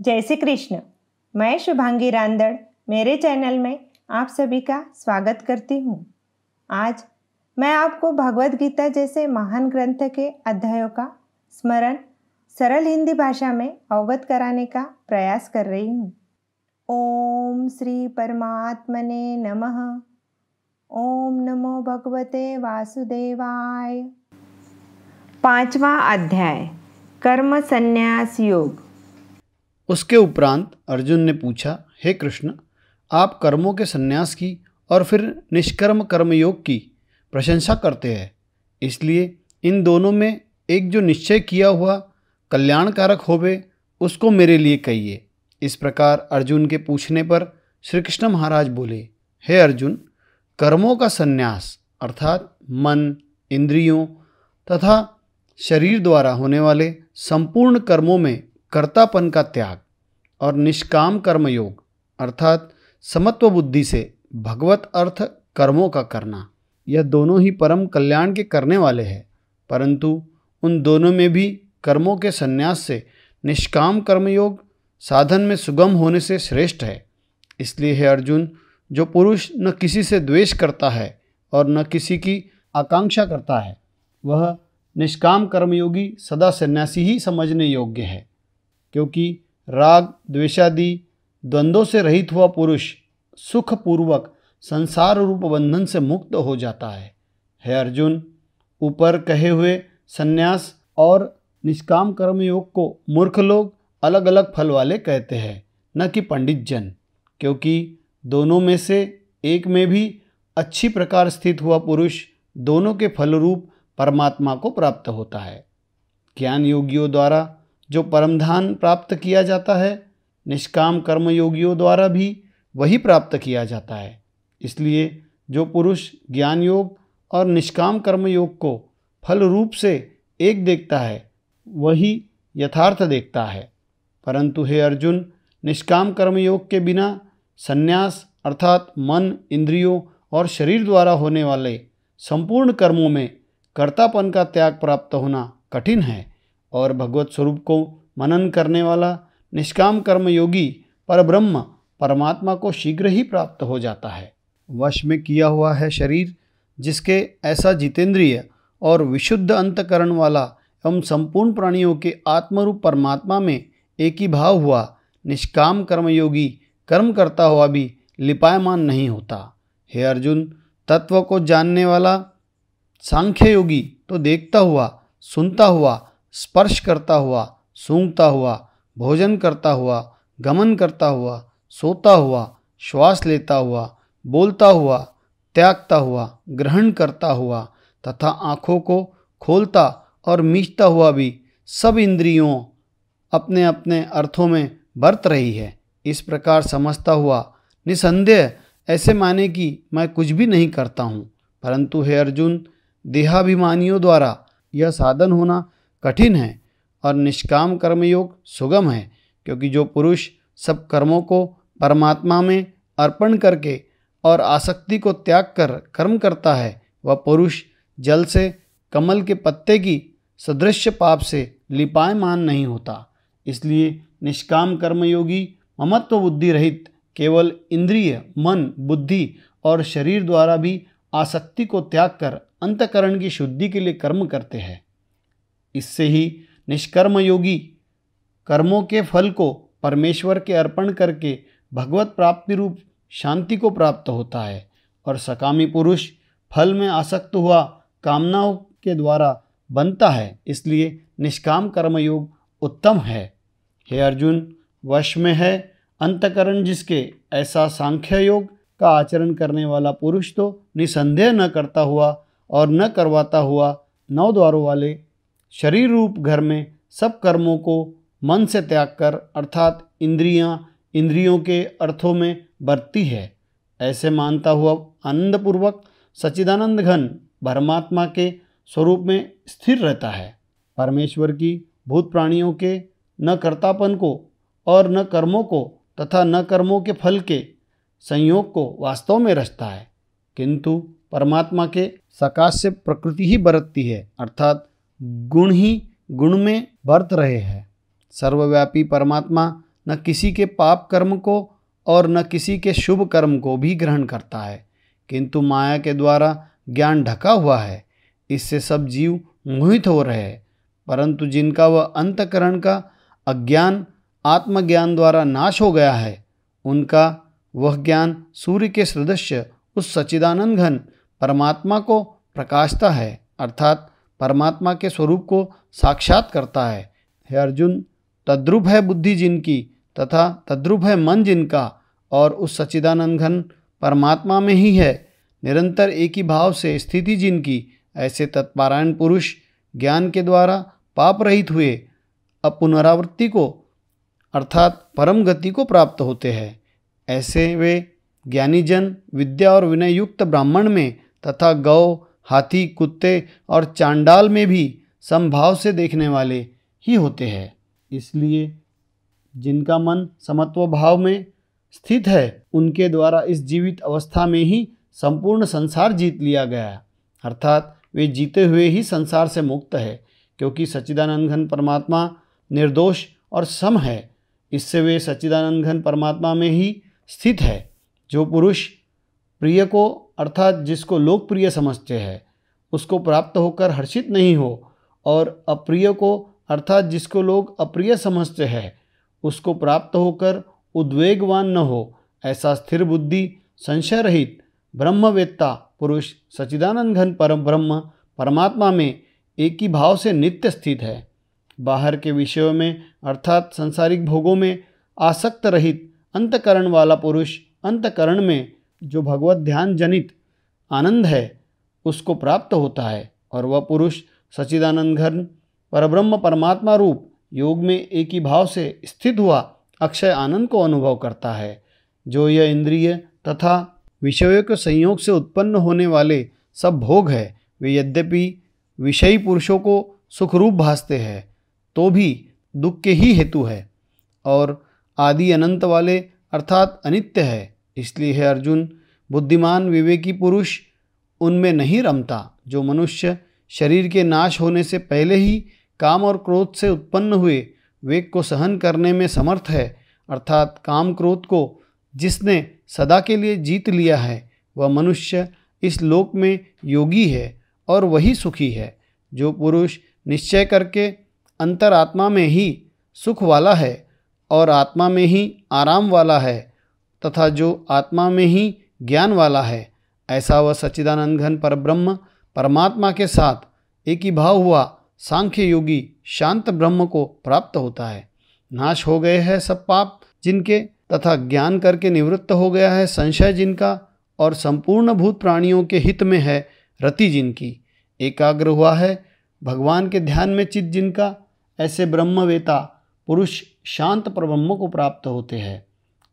जय श्री कृष्ण। मैं शुभांगी रांदड़, मेरे चैनल में आप सभी का स्वागत करती हूँ। आज मैं आपको भगवत गीता जैसे महान ग्रंथ के अध्यायों का स्मरण सरल हिंदी भाषा में अवगत कराने का प्रयास कर रही हूँ। ओम श्री परमात्मने नमः। ओम नमो भगवते वासुदेवाय। पांचवा अध्याय, कर्म संन्यास योग। उसके उपरांत अर्जुन ने पूछा, हे कृष्ण, आप कर्मों के संन्यास की और फिर निष्कर्म कर्मयोग की प्रशंसा करते हैं। इसलिए इन दोनों में एक जो निश्चय किया हुआ कल्याणकारक होवे, उसको मेरे लिए कहिए। इस प्रकार अर्जुन के पूछने पर श्री कृष्ण महाराज बोले, हे अर्जुन, कर्मों का संन्यास अर्थात मन, इंद्रियों तथा शरीर द्वारा होने वाले संपूर्ण कर्मों में कर्तापन का त्याग और निष्काम कर्मयोग, अर्थात समत्व बुद्धि से भगवत अर्थ कर्मों का करना। यह दोनों ही परम कल्याण के करने वाले हैं, परंतु उन दोनों में भी कर्मों के संन्यास से निष्काम कर्मयोग साधन में सुगम होने से श्रेष्ठ है। इसलिए है अर्जुन, जो पुरुष न किसी से द्वेष करता है और न किसी की आकांक्षा करता है, वह निष्काम कर्मयोगी सदा सन्यासी ही समझने योग्य है। क्योंकि राग, द्वेषादि द्वंद्वों से रहित हुआ पुरुष सुखपूर्वक संसार रूप बंधन से मुक्त हो जाता है। हे अर्जुन, ऊपर कहे हुए संन्यास और निष्काम कर्म योग को मूर्ख लोग अलग अलग फल वाले कहते हैं, न कि पंडित जन क्योंकि दोनों में से एक में भी अच्छी प्रकार स्थित हुआ पुरुष दोनों के फल रूप परमात्मा को प्राप्त होता है। ज्ञान योगियों द्वारा जो परमधान प्राप्त किया जाता है, निष्काम कर्मयोगियों द्वारा भी वही प्राप्त किया जाता है। इसलिए जो पुरुष ज्ञान योग और निष्काम कर्म योग को फल रूप से एक देखता है, वही यथार्थ देखता है। परंतु हे अर्जुन, निष्काम कर्म योग के बिना संन्यास अर्थात मन, इंद्रियों और शरीर द्वारा होने वाले संपूर्ण कर्मों में कर्तापन का त्याग प्राप्त होना कठिन है। और भगवत स्वरूप को मनन करने वाला निष्काम कर्म योगी पर ब्रह्म परमात्मा को शीघ्र ही प्राप्त हो जाता है। वश में किया हुआ है शरीर, जिसके ऐसा जितेंद्रिय और विशुद्ध अंतकरण वाला एवं संपूर्ण प्राणियों के आत्मरूप परमात्मा में एक ही भाव हुआ, निष्काम कर्मयोगी, कर्म करता हुआ भी लिपायमान नहीं होता। हे अर्जुन, तत्व को जानने वाला सांख्य योगी तो देखता हुआ, सुनता हुआ स्पर्श करता हुआ, सूंघता हुआ, भोजन करता हुआ, गमन करता हुआ, सोता हुआ, श्वास लेता हुआ, बोलता हुआ, त्यागता हुआ, ग्रहण करता हुआ तथा आँखों को खोलता और मीचता हुआ भी सब इंद्रियों अपने अपने अर्थों में बरत रही है। इस प्रकार समझता हुआ निसंदेह ऐसे माने कि मैं कुछ भी नहीं करता हूँ। परंतु हे अर्जुन, देहाभिमानियों द्वारा यह साधन होना कठिन है और निष्काम कर्मयोग सुगम है, क्योंकि जो पुरुष सब कर्मों को परमात्मा में अर्पण करके और आसक्ति को त्याग कर कर्म करता है, वह पुरुष जल से कमल के पत्ते की सदृश पाप से लिपायमान नहीं होता। इसलिए निष्काम कर्मयोगी ममत्व बुद्धि रहित केवल इंद्रिय, मन, बुद्धि और शरीर द्वारा भी आसक्ति को त्याग कर अंतकरण की शुद्धि के लिए कर्म करते हैं। इससे ही निष्कर्म योगी कर्मों के फल को परमेश्वर के अर्पण करके भगवत प्राप्ति रूप शांति को प्राप्त होता है और सकामी पुरुष फल में आसक्त हुआ कामनाओं के द्वारा बनता है, इसलिए निष्काम कर्मयोग उत्तम है। हे अर्जुन, वश में है अंतकरण जिसके ऐसा सांख्य योग का आचरण करने वाला पुरुष तो निसंदेह न करता हुआ और न करवाता हुआ नौ द्वारों वाले शरीर रूप घर में सब कर्मों को मन से त्याग कर, अर्थात इंद्रियाँ इंद्रियों के अर्थों में बरती है। ऐसे मानता हुआ आनंदपूर्वक सच्चिदानंद घन परमात्मा के स्वरूप में स्थिर रहता है। परमेश्वर की भूत प्राणियों के न कर्तापन को और न कर्मों को तथा न कर्मों के फल के संयोग को वास्तव में रचता है। किंतु परमात्मा के सकाश से प्रकृति ही बरतती है, अर्थात गुण ही गुण में बरत रहे हैं। सर्वव्यापी परमात्मा न किसी के पाप कर्म को और न किसी के शुभ कर्म को भी ग्रहण करता है, किंतु माया के द्वारा ज्ञान ढका हुआ है, इससे सब जीव मोहित हो रहे हैं, परंतु जिनका वह अंतकरण का अज्ञान, आत्मज्ञान द्वारा नाश हो गया है, उनका वह ज्ञान सूर्य के सदृश्य, उस सच्चिदानंद घन परमात्मा को प्रकाशता है, अर्थात परमात्मा के स्वरूप को साक्षात करता है। हे अर्जुन, तद्रुप है बुद्धि जिनकी तथा तद्रुप है मन जिनका, और उस सच्चिदानंद घन परमात्मा में ही है। निरंतर एक ही भाव से स्थिति जिनकी, ऐसे तत्पारायण पुरुष ज्ञान के द्वारा पाप रहित हुए अपुनरावृत्ति को, अर्थात परम गति को प्राप्त होते हैं। ऐसे वे ज्ञानीजन, विद्या और विनय युक्त ब्राह्मण में तथा गौ हाथी, कुत्ते और चांडाल में भी समभाव से देखने वाले ही होते हैं। इसलिए जिनका मन समत्व भाव में स्थित है, उनके द्वारा इस जीवित अवस्था में ही संपूर्ण संसार जीत लिया गया। अर्थात वे जीते हुए ही संसार से मुक्त है, क्योंकि सच्चिदानंद घन परमात्मा निर्दोष और सम है। इससे वे सच्चिदानंद घन परमात्मा में ही स्थित है। जो पुरुष प्रिय को अर्थात जिसको लोकप्रिय समझते हैं, उसको प्राप्त होकर हर्षित नहीं हो और अप्रिय को, अर्थात जिसको लोग अप्रिय समझते हैं, उसको प्राप्त होकर उद्वेगवान न हो, ऐसा स्थिर बुद्धि, संशय रहित, ब्रह्मवेत्ता पुरुष सचिदानंद घन परम ब्रह्म परमात्मा में एक ही भाव से नित्य स्थित है। बाहर के विषयों में, अर्थात सांसारिक भोगों में, आसक्त रहित, अंतकरण वाला पुरुष, अंतकरण में जो भगवत ध्यान जनित आनंद है, उसको प्राप्त होता है। और वह पुरुष सचिदानंद घन, परब्रह्म परमात्मा रूप, योग में एक ही भाव से स्थित हुआ अक्षय आनंद को अनुभव करता है। जो यह इंद्रिय तथा विषयों के संयोग से उत्पन्न होने वाले सब भोग है, वे यद्यपि विषयी पुरुषों को सुखरूप भासते हैं तो भी दुख के ही हेतु है। और आदि अनंत वाले अर्थात अनित्य है। इसलिए है अर्जुन, बुद्धिमान, विवेकी पुरुष उनमें नहीं रमता, जो मनुष्य शरीर के नाश होने से पहले ही काम और क्रोध से उत्पन्न हुए वेग को सहन करने में समर्थ है। अर्थात काम क्रोध को जिसने सदा के लिए जीत लिया है, वह मनुष्य इस लोक में योगी है और वही सुखी है, जो पुरुष निश्चय करके अंतरात्मा में ही सुख वाला है और आत्मा में ही आराम वाला है। तथा जो आत्मा में ही ज्ञान वाला है, ऐसा वह सच्चिदानंद घन पर ब्रह्म परमात्मा के साथ एक ही भाव हुआ सांख्य योगी शांत ब्रह्म को प्राप्त होता है। नाश हो गए हैं सब पाप जिनके तथा ज्ञान करके निवृत्त हो गया है संशय जिनका और संपूर्ण भूत प्राणियों के हित में है रति जिनकी। एकाग्र हुआ है भगवान के ध्यान में चित जिनका, ऐसे ब्रह्मवेता पुरुष शांत परब्रह्म को प्राप्त होते हैं।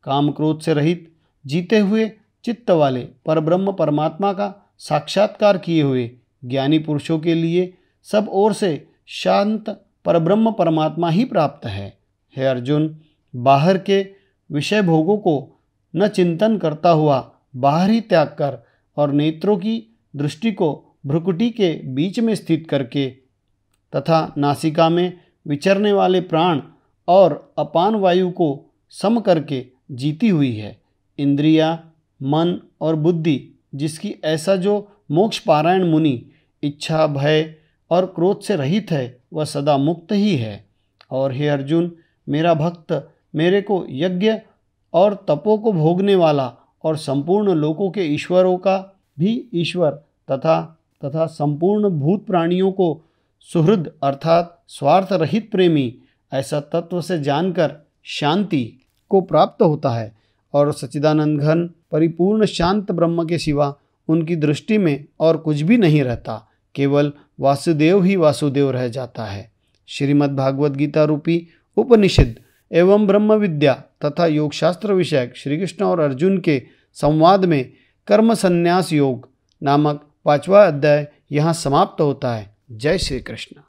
काम क्रोध से रहित, जीते हुए चित्त वाले परब्रह्म परमात्मा का साक्षात्कार किए हुए ज्ञानी पुरुषों के लिए सब ओर से शांत परब्रह्म परमात्मा ही प्राप्त है। हे अर्जुन, बाहर के विषय भोगों को न चिंतन करता हुआ बाहर ही त्याग कर और नेत्रों की दृष्टि को भ्रुकुटी के बीच में स्थित करके तथा नासिका में विचरने वाले प्राण और अपान वायु को सम करके जीती हुई है। इंद्रिया, मन और बुद्धि, जिसकी ऐसा जो मोक्ष पारायण मुनि, इच्छा, भय और क्रोध से रहित है, वह सदा मुक्त ही है। और हे अर्जुन, मेरा भक्त, मेरे को यज्ञ और तपो को भोगने वाला और संपूर्ण लोकों के ईश्वरों का भी ईश्वर तथा तथा संपूर्ण भूत प्राणियों को सुहृद अर्थात स्वार्थ रहित प्रेमी, ऐसा तत्व से जानकर शांति को प्राप्त होता है और सच्चिदानंद घन, परिपूर्ण शांत ब्रह्म के सिवा उनकी दृष्टि में और कुछ भी नहीं रहता, केवल वासुदेव ही वासुदेव रह जाता है। श्रीमद् भागवत गीता रूपी उपनिषद एवं ब्रह्म विद्या तथा योगशास्त्र विषयक श्री कृष्ण और अर्जुन के संवाद में कर्म संन्यास योग नामक पांचवा अध्याय यहाँ समाप्त होता है। जय श्री कृष्ण